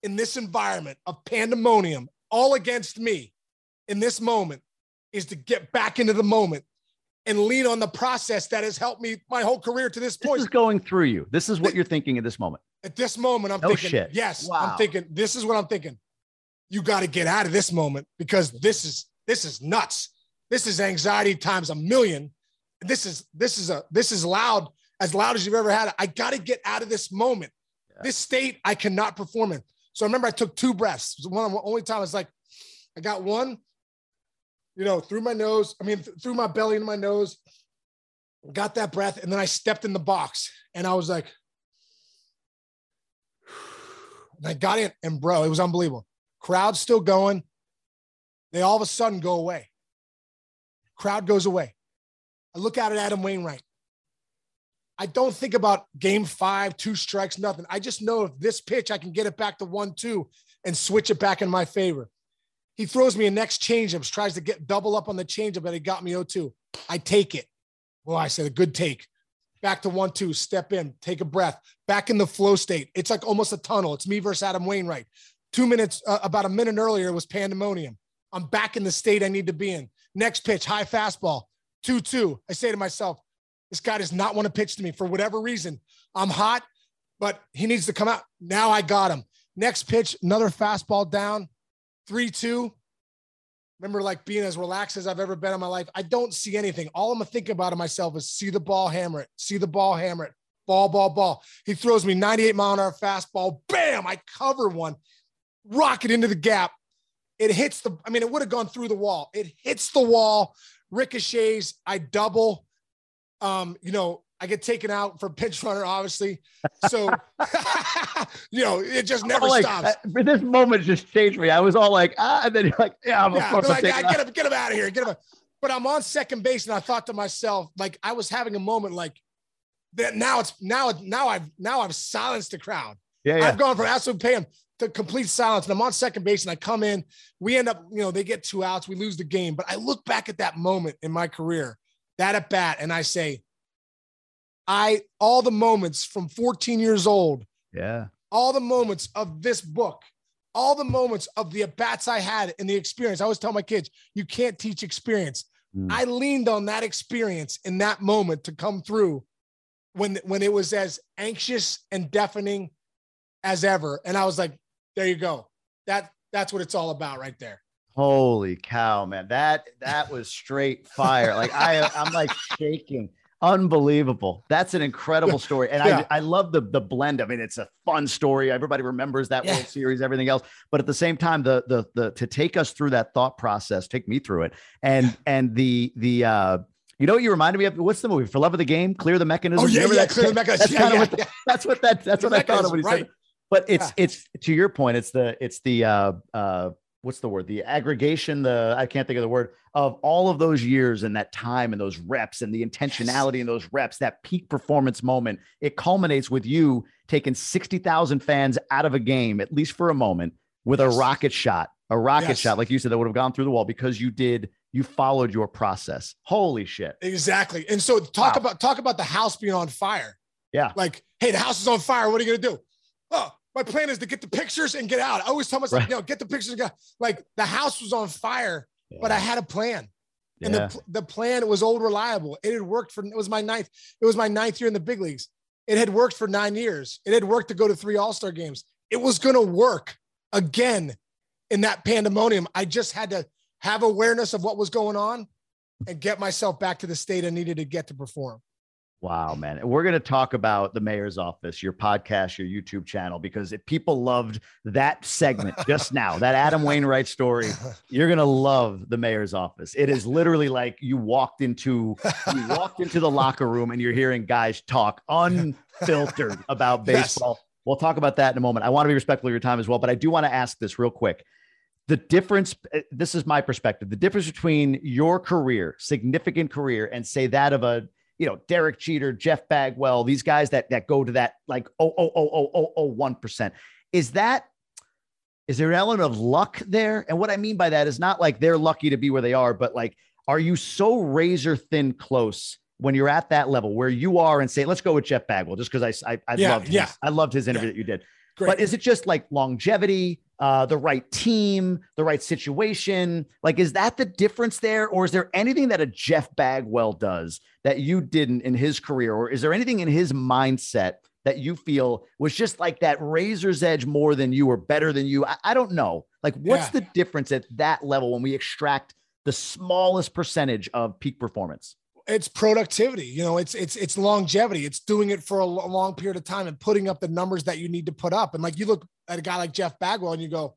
in this environment of pandemonium, all against me in this moment is to get back into the moment and lean on the process that has helped me my whole career to this point.
This is going through you. This is what you're thinking at this moment.
At this moment, I'm
no
thinking,
shit.
yes,
wow.
I'm thinking, this is what I'm thinking. You got to get out of this moment because this is this is nuts. This is anxiety times a million. This is this is a this is loud as loud as you've ever had it. I got to get out of this moment. Yeah. This state I cannot perform in. So I remember I took two breaths. Was one of the only time it's like I got one, you know, through my nose. I mean, th- through my belly into my nose. Got that breath, and then I stepped in the box, and I was like, and I got in, and bro, it was unbelievable. Crowd's still going. They all of a sudden go away. Crowd goes away. I look out at Adam Wainwright. I don't think about game five, two strikes, nothing. I just know if this pitch, I can get it back to one, two and switch it back in my favor. He throws me a next changeup, tries to get double up on the changeup, but he got me 0-2. I take it. Well, I said a good take. Back to one, two, step in, take a breath, back in the flow state. It's like almost a tunnel. It's me versus Adam Wainwright. Two minutes, uh, about a minute earlier, was pandemonium. I'm back in the state I need to be in. Next pitch, high fastball, 2 2. I say to myself, this guy does not want to pitch to me for whatever reason. I'm hot, but he needs to come out. Now I got him. Next pitch, another fastball down, 3 2. Remember, like being as relaxed as I've ever been in my life. I don't see anything. All I'm thinking about in myself is see the ball, hammer it, see the ball, hammer it, ball, ball, ball. He throws me 98 mile an hour fastball. Bam! I cover one, rocket into the gap. It hits the, I mean, it would have gone through the wall. It hits the wall, ricochets. I double. Um, you know, I get taken out for pinch runner, obviously. So, you know, it just never
like,
stops.
Uh, this moment just changed me. I was all like, ah, and then you're like, yeah, I'm
yeah. Like, yeah, get him, get him out of here. Get him. But I'm on second base, and I thought to myself, like, I was having a moment, like that. Now it's now, now I've now I've silenced the crowd.
Yeah, yeah.
I've gone from absolute pain to complete silence, and I'm on second base, and I come in. We end up, you know, they get two outs, we lose the game. But I look back at that moment in my career, that at bat, and I say, I all the moments from 14 years old,
yeah,
all the moments of this book, all the moments of the at bats I had and the experience. I always tell my kids, you can't teach experience. Mm. I leaned on that experience in that moment to come through when when it was as anxious and deafening as ever. And I was like, there you go. That that's what it's all about right there.
Holy cow, man. That that was straight fire. Like I I'm like shaking. Unbelievable. That's an incredible story. And yeah. I, I love the the blend. I mean, it's a fun story. Everybody remembers that yeah. World Series, everything else. But at the same time, the the the to take us through that thought process, take me through it. And and the the uh you know what you reminded me of? What's the movie? For Love of the Game, Clear the Mechanism.
Oh, yeah, yeah, Clear the Mechanism.
That's yeah, kind yeah, of what, yeah. that's what that that's the what I thought of when he right. said. But it's yeah. it's to your point, it's the it's the uh uh what's the word? The aggregation, the I can't think of the word of all of those years and that time and those reps and the intentionality yes. in those reps, that peak performance moment. It culminates with you taking 60,000 fans out of a game, at least for a moment, with yes. a rocket shot, a rocket yes. shot, like you said, that would have gone through the wall because you did you followed your process. Holy shit.
Exactly. And so talk wow. about talk about the house being on fire.
Yeah.
Like, hey, the house is on fire. What are you gonna do? Oh, my plan is to get the pictures and get out. I always tell myself, right. you know, get the pictures and get like the house was on fire, yeah. but I had a plan. And yeah. the, the plan was old reliable. It had worked for it was my ninth, it was my ninth year in the big leagues. It had worked for nine years. It had worked to go to three all-star games. It was gonna work again in that pandemonium. I just had to have awareness of what was going on and get myself back to the state I needed to get to perform.
Wow, man. We're going to talk about the mayor's office, your podcast, your YouTube channel, because if people loved that segment just now, that Adam Wainwright story, you're going to love the mayor's office. It is literally like you walked into you walked into the locker room and you're hearing guys talk unfiltered about baseball. Yes. We'll talk about that in a moment. I want to be respectful of your time as well, but I do want to ask this real quick. The difference, eh, this is my perspective, the difference between your career, significant career, and say that of a you know, Derek Jeter, Jeff Bagwell, these guys that that go to that like oh oh oh oh oh oh one percent. Is that is there an element of luck there? And what I mean by that is not like they're lucky to be where they are, but like, are you so razor thin close when you're at that level where you are and say, let's go with Jeff Bagwell, just because I I, I yeah, loved yeah. His, I loved his interview yeah. that you did. Great. But is it just like longevity, uh, the right team, the right situation? Like, is that the difference there? Or is there anything that a Jeff Bagwell does that you didn't in his career? Or is there anything in his mindset that you feel was just like that razor's edge more than you or better than you? I, I don't know. Like, what's yeah. the difference at that level when we extract the smallest percentage of peak performance?
It's productivity you know it's it's it's longevity. It's doing it for a long period of time and putting up the numbers that you need to put up. And like you look at a guy like jeff bagwell and you go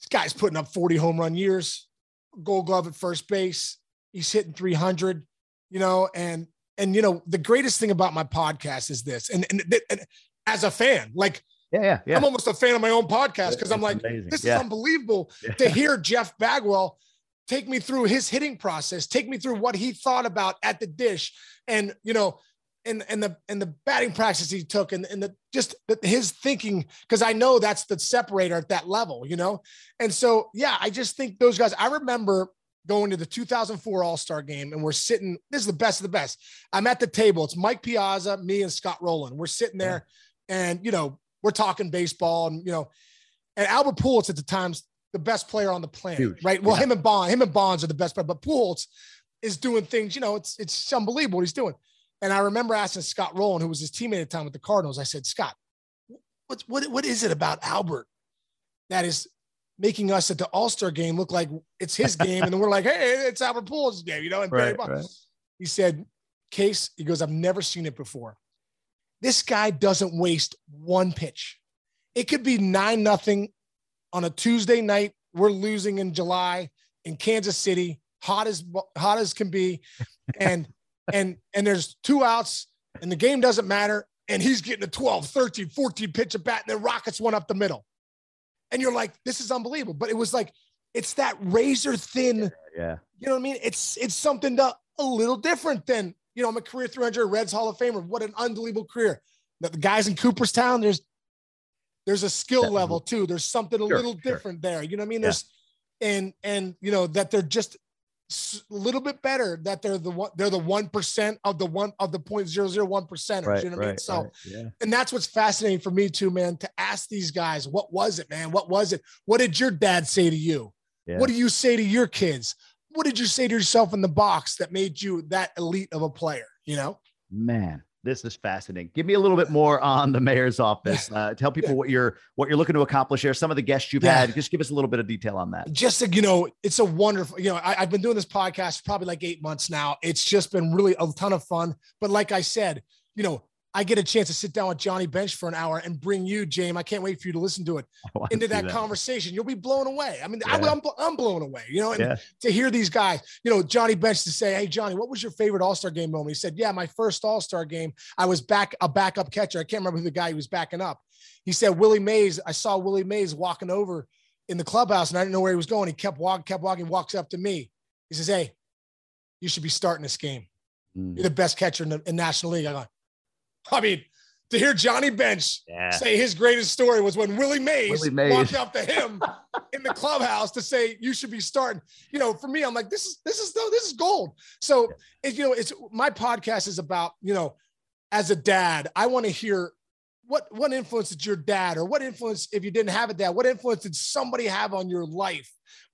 this guy's putting up 40 home run years gold glove at first base. He's hitting 300 you know and and you know the greatest thing about my podcast is this and and, and as a fan like
yeah, yeah, yeah.
I'm almost a fan of my own podcast because I'm like, amazing. this is unbelievable to hear Jeff Bagwell take me through his hitting process, take me through what he thought about at the dish, and you know, and and the and the batting practice he took, and and the just the, his thinking, because I know that's the separator at that level, you know, and so yeah, I just think those guys. I remember going to the 2004 All Star game, and we're sitting. This is the best of the best. I'm at the table. It's Mike Piazza, me, and Scott Rolen. We're sitting there, yeah. and you know, we're talking baseball, and you know, and Albert Pujols at the times the best player on the planet, Huge. right? Well, yeah. him and Bond, him and Bonds are the best player, but Pujols is doing things. You know, it's it's unbelievable what he's doing. And I remember asking Scott Rolen, who was his teammate at the time with the Cardinals, I said, Scott, what's what what is it about Albert that is making us at the All Star game look like it's his game, and then we're like, hey, it's Albert Pujols' game, you know? And right, right. he said, Case, he goes, I've never seen it before. This guy doesn't waste one pitch. It could be nine nothing on a Tuesday night. We're losing in July in Kansas City, hot as hot as can be, and and and there's two outs, and the game doesn't matter, and he's getting a 12, 13, 14 pitch of bat, and then rockets one up the middle, and you're like, this is unbelievable. But it was like, it's that razor thin.
Yeah.
You know what I mean? It's it's something to, a little different than you know. I'm a career 300 Reds Hall of Famer. What an unbelievable career. The guys in Cooperstown, there's there's a skill that, level too. There's something a sure, little sure. different there. You know what I mean? Yeah. There's and and you know that they're just a little bit better that they're the one they're the one percent of the one of the point zero zero one percent. You know what right, I mean? So right, yeah. and that's what's fascinating for me too, man, to ask these guys, what was it, man? What was it? What did your dad say to you? Yeah. What do you say to your kids? What did you say to yourself in the box that made you that elite of a player? You know?
Man, this is fascinating. Give me a little bit more on the mayor's office. Uh, tell people what you're what you're looking to accomplish here. Some of the guests you've yeah. had. Just give us a little bit of detail on that.
Just to, you know, it's a wonderful. You know, I, I've been doing this podcast probably like eight months now. It's just been really a ton of fun. But like I said, you know, I get a chance to sit down with Johnny Bench for an hour and bring you, James. I can't wait for you to listen to it into that, that, conversation. You'll be blown away. I mean, yeah. I, am I'm, I'm blown away, you know, and yeah. to hear these guys, you know, Johnny Bench to say, Hey, Johnny, what was your favorite All Star game moment? He said, Yeah, my first All Star game, I was back a backup catcher. I can't remember who the guy he was backing up. He said, Willie Mays, I saw Willie Mays walking over in the clubhouse and I didn't know where he was going. He kept walking, kept walking, walks up to me. He says, Hey, you should be starting this game. Mm. You're the best catcher in the in National League. I go, I mean, to hear Johnny Bench yeah. say his greatest story was when Willie Mays, Willie Mays. walked up to him in the clubhouse to say you should be starting. You know, for me, I'm like, this is this is though this is gold. So yeah. it, you know, it's my podcast is about you know, as a dad, I want to hear what what influence did your dad or what influence if you didn't have a dad, what influence did somebody have on your life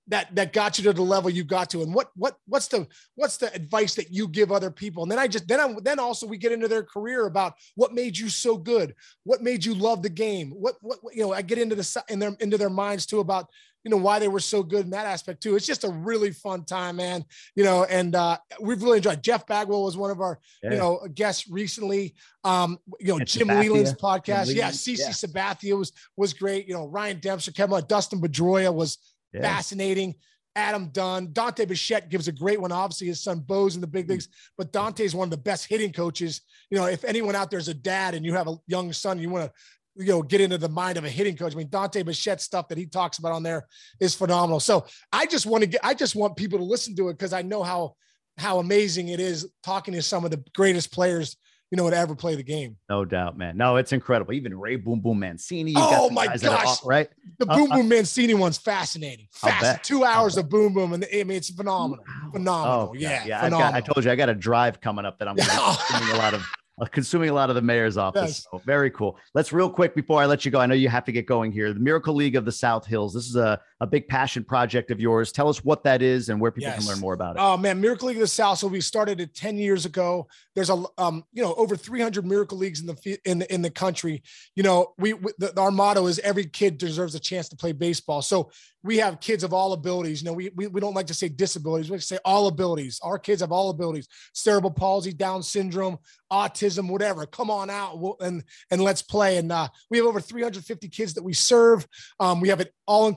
that that got you to the level you got to? And what what what's the what's the advice that you give other people? And then i just then i then also we get into their career about what made you so good? What made you love the game? What what you know i get into the in their into their minds too about you know why they were so good in that aspect too. It's just a really fun time man you know and uh we've really enjoyed jeff bagwell was one of our yeah. you know guests recently. Um you know and jim Leyland's podcast. Yeah cc yeah. sabathia was was great. You know ryan dempster kevin dustin pedroia was yeah. fascinating. Adam Dunn, Dante Bichette gives a great one. Obviously, his son Bo's in the big leagues, but Dante is one of the best hitting coaches. You know, if anyone out there is a dad and you have a young son, you want to you know get into the mind of a hitting coach. I mean, Dante Bichette stuff that he talks about on there is phenomenal. So I just want to get, I just want people to listen to it because I know how how amazing it is talking to some of the greatest players you know, to ever play the game.
No doubt, man. No, it's incredible. Even Ray Boom Boom Mancini.
Oh my gosh, right? The uh, Boom uh, Boom Mancini one's fascinating. Fast, two hours of Boom Boom, and I mean, it's phenomenal. Phenomenal. Oh, yeah, yeah.
Phenomenal. Got, I told you, I got a drive coming up that I'm doing a lot of uh, consuming a lot of the mayor's office. Yes. So very cool. Let's real quick before I let you go. I know you have to get going here. The Miracle League of the South Hills. This is a, a big passion project of yours. Tell us what that is and where people yes. can learn more about it.
Oh man, Miracle League of the South. So we started it 10 years ago. There's a um, you know, over 300 Miracle Leagues in the in the in the country. You know, we, we the, our motto is every kid deserves a chance to play baseball. So we have kids of all abilities. You know, we, we, we don't like to say disabilities. We like to say all abilities. Our kids have all abilities, cerebral palsy, Down syndrome, autism, whatever. Come on out and, and let's play. And uh, we have over 350 kids that we serve. Um, we have an all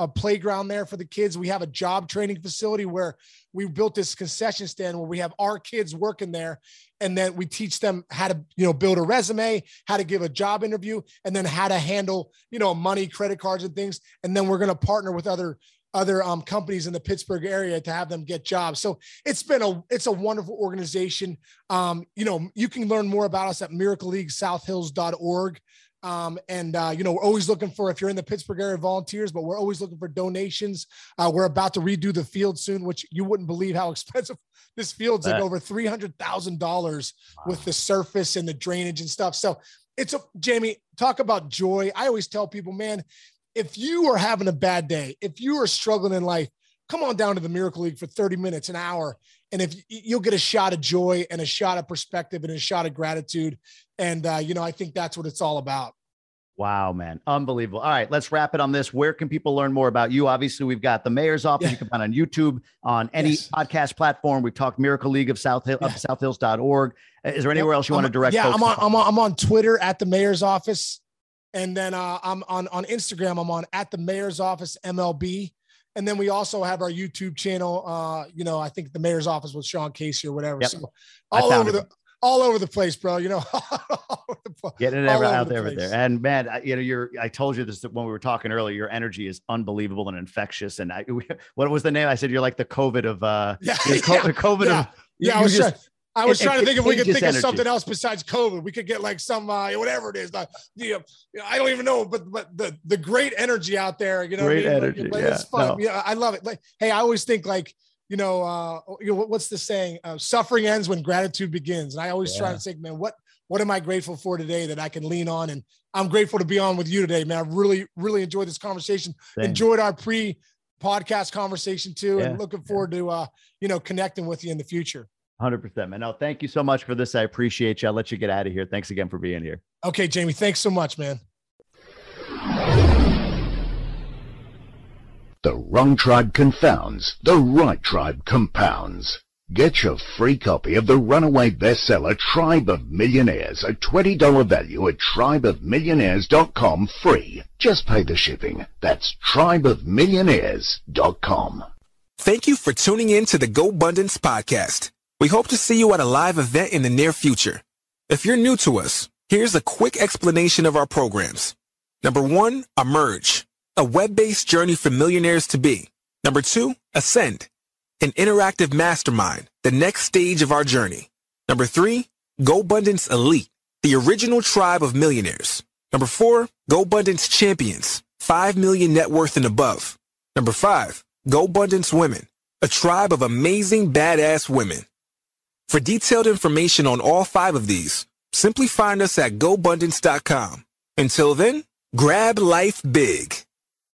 uh, playground there for the kids. We have a job training facility where we built this concession stand where we have our kids working there and then we teach them how to you know build a resume how to give a job interview and then how to handle you know money credit cards and things and then we're going to partner with other other um, companies in the Pittsburgh area to have them get jobs. So it's been a it's a wonderful organization. Um, you know, you can learn more about us at miracleleaguesouthhills.org. Um, and uh, you know, we're always looking for if you're in the Pittsburgh area volunteers, but we're always looking for donations. Uh, we're about to redo the field soon, which you wouldn't believe how expensive this field's like over three hundred thousand dollars with the surface and the drainage and stuff. So it's a Jamie, talk about joy. I always tell people, man, if you are having a bad day, if you are struggling in life, come on down to the Miracle League for 30 minutes, an hour. And if you'll get a shot of joy and a shot of perspective and a shot of gratitude. And, uh, you know, I think that's what it's all about.
Wow, man. Unbelievable. All right, let's wrap it on this. Where can people learn more about you? Obviously, we've got the mayor's office. Yeah. You can find on YouTube, on any yes. podcast platform. We've talked Miracle League of South Hill, yeah. of Southhills.org. Is there anywhere else you
I'm,
want to direct?
Yeah, I'm on, I'm on, I'm on Twitter at the mayor's office. And then uh, I'm on, on Instagram, I'm on at the mayor's office MLB. And then we also have our YouTube channel. Uh, you know, I think the mayor's office with Sean Casey or whatever. Yep. So all over the all over the place, bro. You know,
getting it out there, the there. And man, I, you know, you're. I told you this when we were talking earlier. Your energy is unbelievable and infectious. And I, what was the name? I said you're like the COVID of. uh Yeah, yeah COVID
yeah.
of.
Yeah, I was just. I was it, trying to think if we could think energy. of something else besides COVID. We could get like some uh, whatever it is. Like, you know, I don't even know, but but the the great energy out there. You know,
great I mean? energy. Like, yeah,
it's fun. No. Yeah, I love it. Like, hey, I always think like you know, uh, you know, what's the saying? Uh, suffering ends when gratitude begins. And I always yeah. try to think, man, what what am I grateful for today that I can lean on? And I'm grateful to be on with you today, man. I really, really enjoyed this conversation. Same. Enjoyed our pre podcast conversation too, yeah. and looking forward to uh, you know, connecting with you in the future.
100%, man. No, thank you so much for this. I appreciate you. I'll let you get out of here. Thanks again for being here.
Okay, Jamie. Thanks so much, man.
The wrong tribe confounds, the right tribe compounds. Get your free copy of the runaway bestseller Tribe of Millionaires, a $20 value at tribeofmillionaires.com free. Just pay the shipping. That's tribeofmillionaires.com.
Thank you for tuning in to the GoBundance podcast. We hope to see you at a live event in the near future. If you're new to us, here's a quick explanation of our programs. Number one, Emerge a web-based journey for millionaires to be. Number two, Ascend, an interactive mastermind, the next stage of our journey. Number three, GoBundance Elite, the original tribe of millionaires. Number four, GoBundance Champions, 5 million net worth and above. Number five, GoBundance Women, a tribe of amazing badass women. For detailed information on all five of these, simply find us at GoBundance.com. Until then, grab life big.